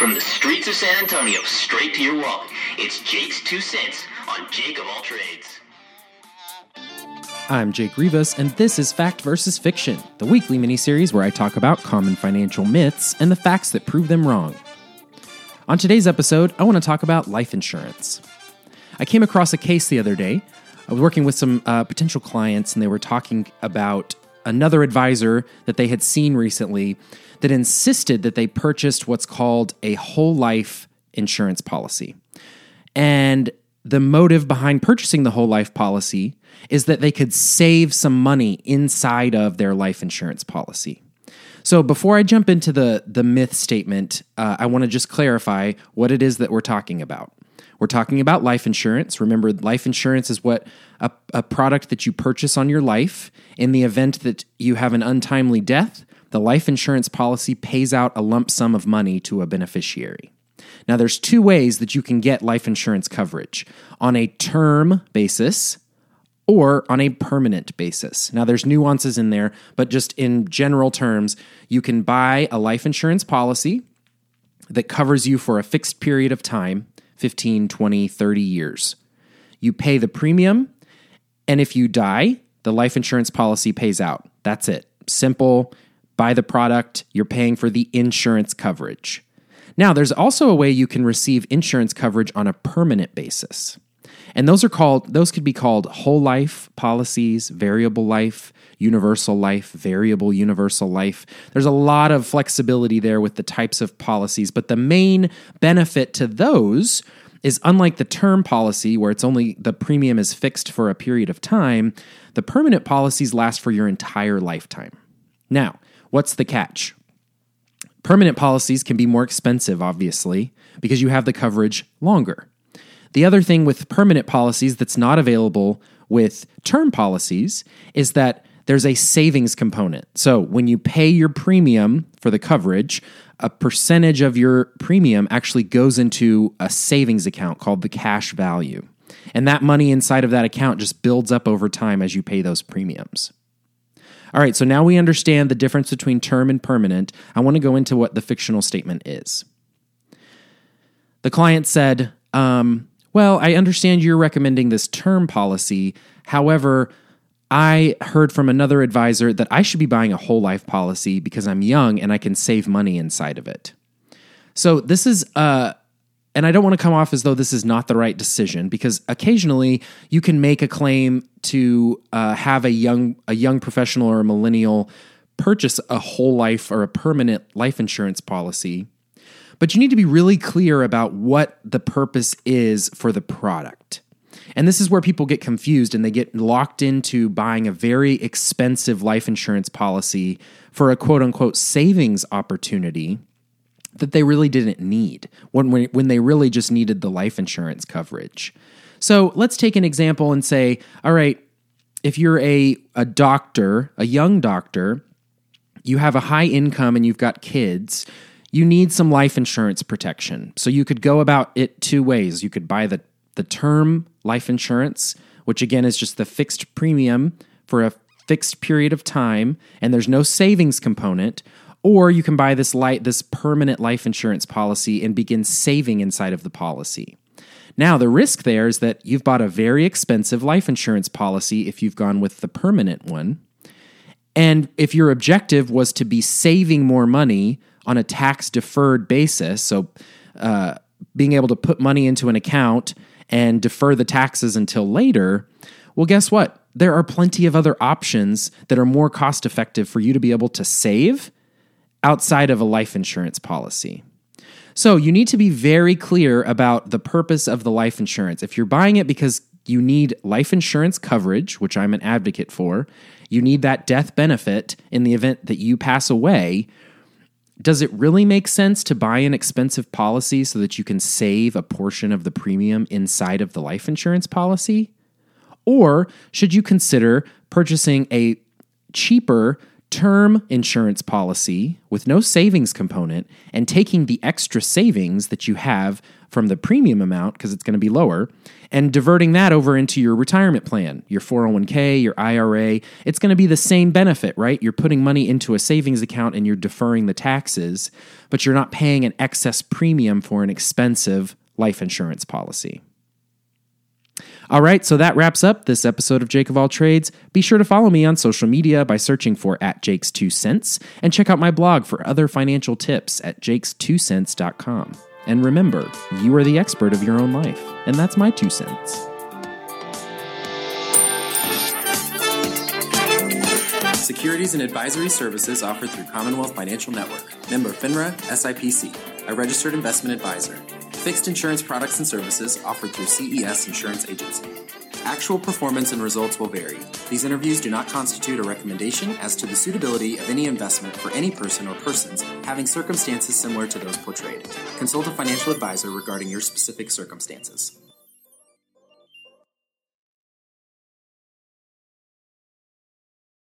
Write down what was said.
From the streets of San Antonio straight to your wallet, it's Jake's Two Cents on Jake of All Trades. I'm Jake Rivas, and this is Fact versus Fiction, the weekly miniseries where I talk about common financial myths and the facts that prove them wrong. On today's episode, I want to talk about life insurance. I came across a case the other day. I was working with some uh, potential clients, and they were talking about another advisor that they had seen recently that insisted that they purchased what's called a whole life insurance policy. And the motive behind purchasing the whole life policy is that they could save some money inside of their life insurance policy. So before I jump into the the myth statement, uh, I want to just clarify what it is that we're talking about. We're talking about life insurance. Remember, life insurance is what a, a product that you purchase on your life in the event that you have an untimely death. The life insurance policy pays out a lump sum of money to a beneficiary. Now, there's two ways that you can get life insurance coverage on a term basis or on a permanent basis. Now, there's nuances in there, but just in general terms, you can buy a life insurance policy that covers you for a fixed period of time 15, 20, 30 years. You pay the premium, and if you die, the life insurance policy pays out. That's it. Simple. Buy the product, you're paying for the insurance coverage. Now, there's also a way you can receive insurance coverage on a permanent basis. And those are called, those could be called whole life policies, variable life, universal life, variable universal life. There's a lot of flexibility there with the types of policies, but the main benefit to those is unlike the term policy where it's only the premium is fixed for a period of time, the permanent policies last for your entire lifetime. Now, what's the catch? Permanent policies can be more expensive, obviously, because you have the coverage longer. The other thing with permanent policies that's not available with term policies is that there's a savings component. So when you pay your premium for the coverage, a percentage of your premium actually goes into a savings account called the cash value. And that money inside of that account just builds up over time as you pay those premiums. All right, so now we understand the difference between term and permanent. I want to go into what the fictional statement is. The client said, um, Well, I understand you're recommending this term policy. However, I heard from another advisor that I should be buying a whole life policy because I'm young and I can save money inside of it. So this is uh and I don't want to come off as though this is not the right decision because occasionally you can make a claim to uh, have a young a young professional or a millennial purchase a whole life or a permanent life insurance policy. But you need to be really clear about what the purpose is for the product. And this is where people get confused and they get locked into buying a very expensive life insurance policy for a quote unquote savings opportunity that they really didn't need when, when, when they really just needed the life insurance coverage. So let's take an example and say, all right, if you're a, a doctor, a young doctor, you have a high income and you've got kids, you need some life insurance protection. So you could go about it two ways. You could buy the the term life insurance, which again is just the fixed premium for a fixed period of time, and there's no savings component. Or you can buy this light, this permanent life insurance policy and begin saving inside of the policy. Now, the risk there is that you've bought a very expensive life insurance policy if you've gone with the permanent one. And if your objective was to be saving more money on a tax deferred basis, so uh, being able to put money into an account and defer the taxes until later, well, guess what? There are plenty of other options that are more cost effective for you to be able to save outside of a life insurance policy. So you need to be very clear about the purpose of the life insurance. If you're buying it because you need life insurance coverage, which I'm an advocate for, you need that death benefit in the event that you pass away, does it really make sense to buy an expensive policy so that you can save a portion of the premium inside of the life insurance policy? Or should you consider purchasing a cheaper term insurance policy with no savings component and taking the extra savings that you have from the premium amount because it's going to be lower and diverting that over into your retirement plan, your 401k, your IRA. It's going to be the same benefit, right? You're putting money into a savings account and you're deferring the taxes, but you're not paying an excess premium for an expensive life insurance policy. All right, so that wraps up this episode of Jake of All Trades. Be sure to follow me on social media by searching for at Jake's Two Cents and check out my blog for other financial tips at jakes2cents.com. And remember, you are the expert of your own life, and that's my two cents. Securities and advisory services offered through Commonwealth Financial Network, member FINRA, SIPC, a registered investment advisor. Fixed insurance products and services offered through CES Insurance Agency. Actual performance and results will vary. These interviews do not constitute a recommendation as to the suitability of any investment for any person or persons having circumstances similar to those portrayed. Consult a financial advisor regarding your specific circumstances.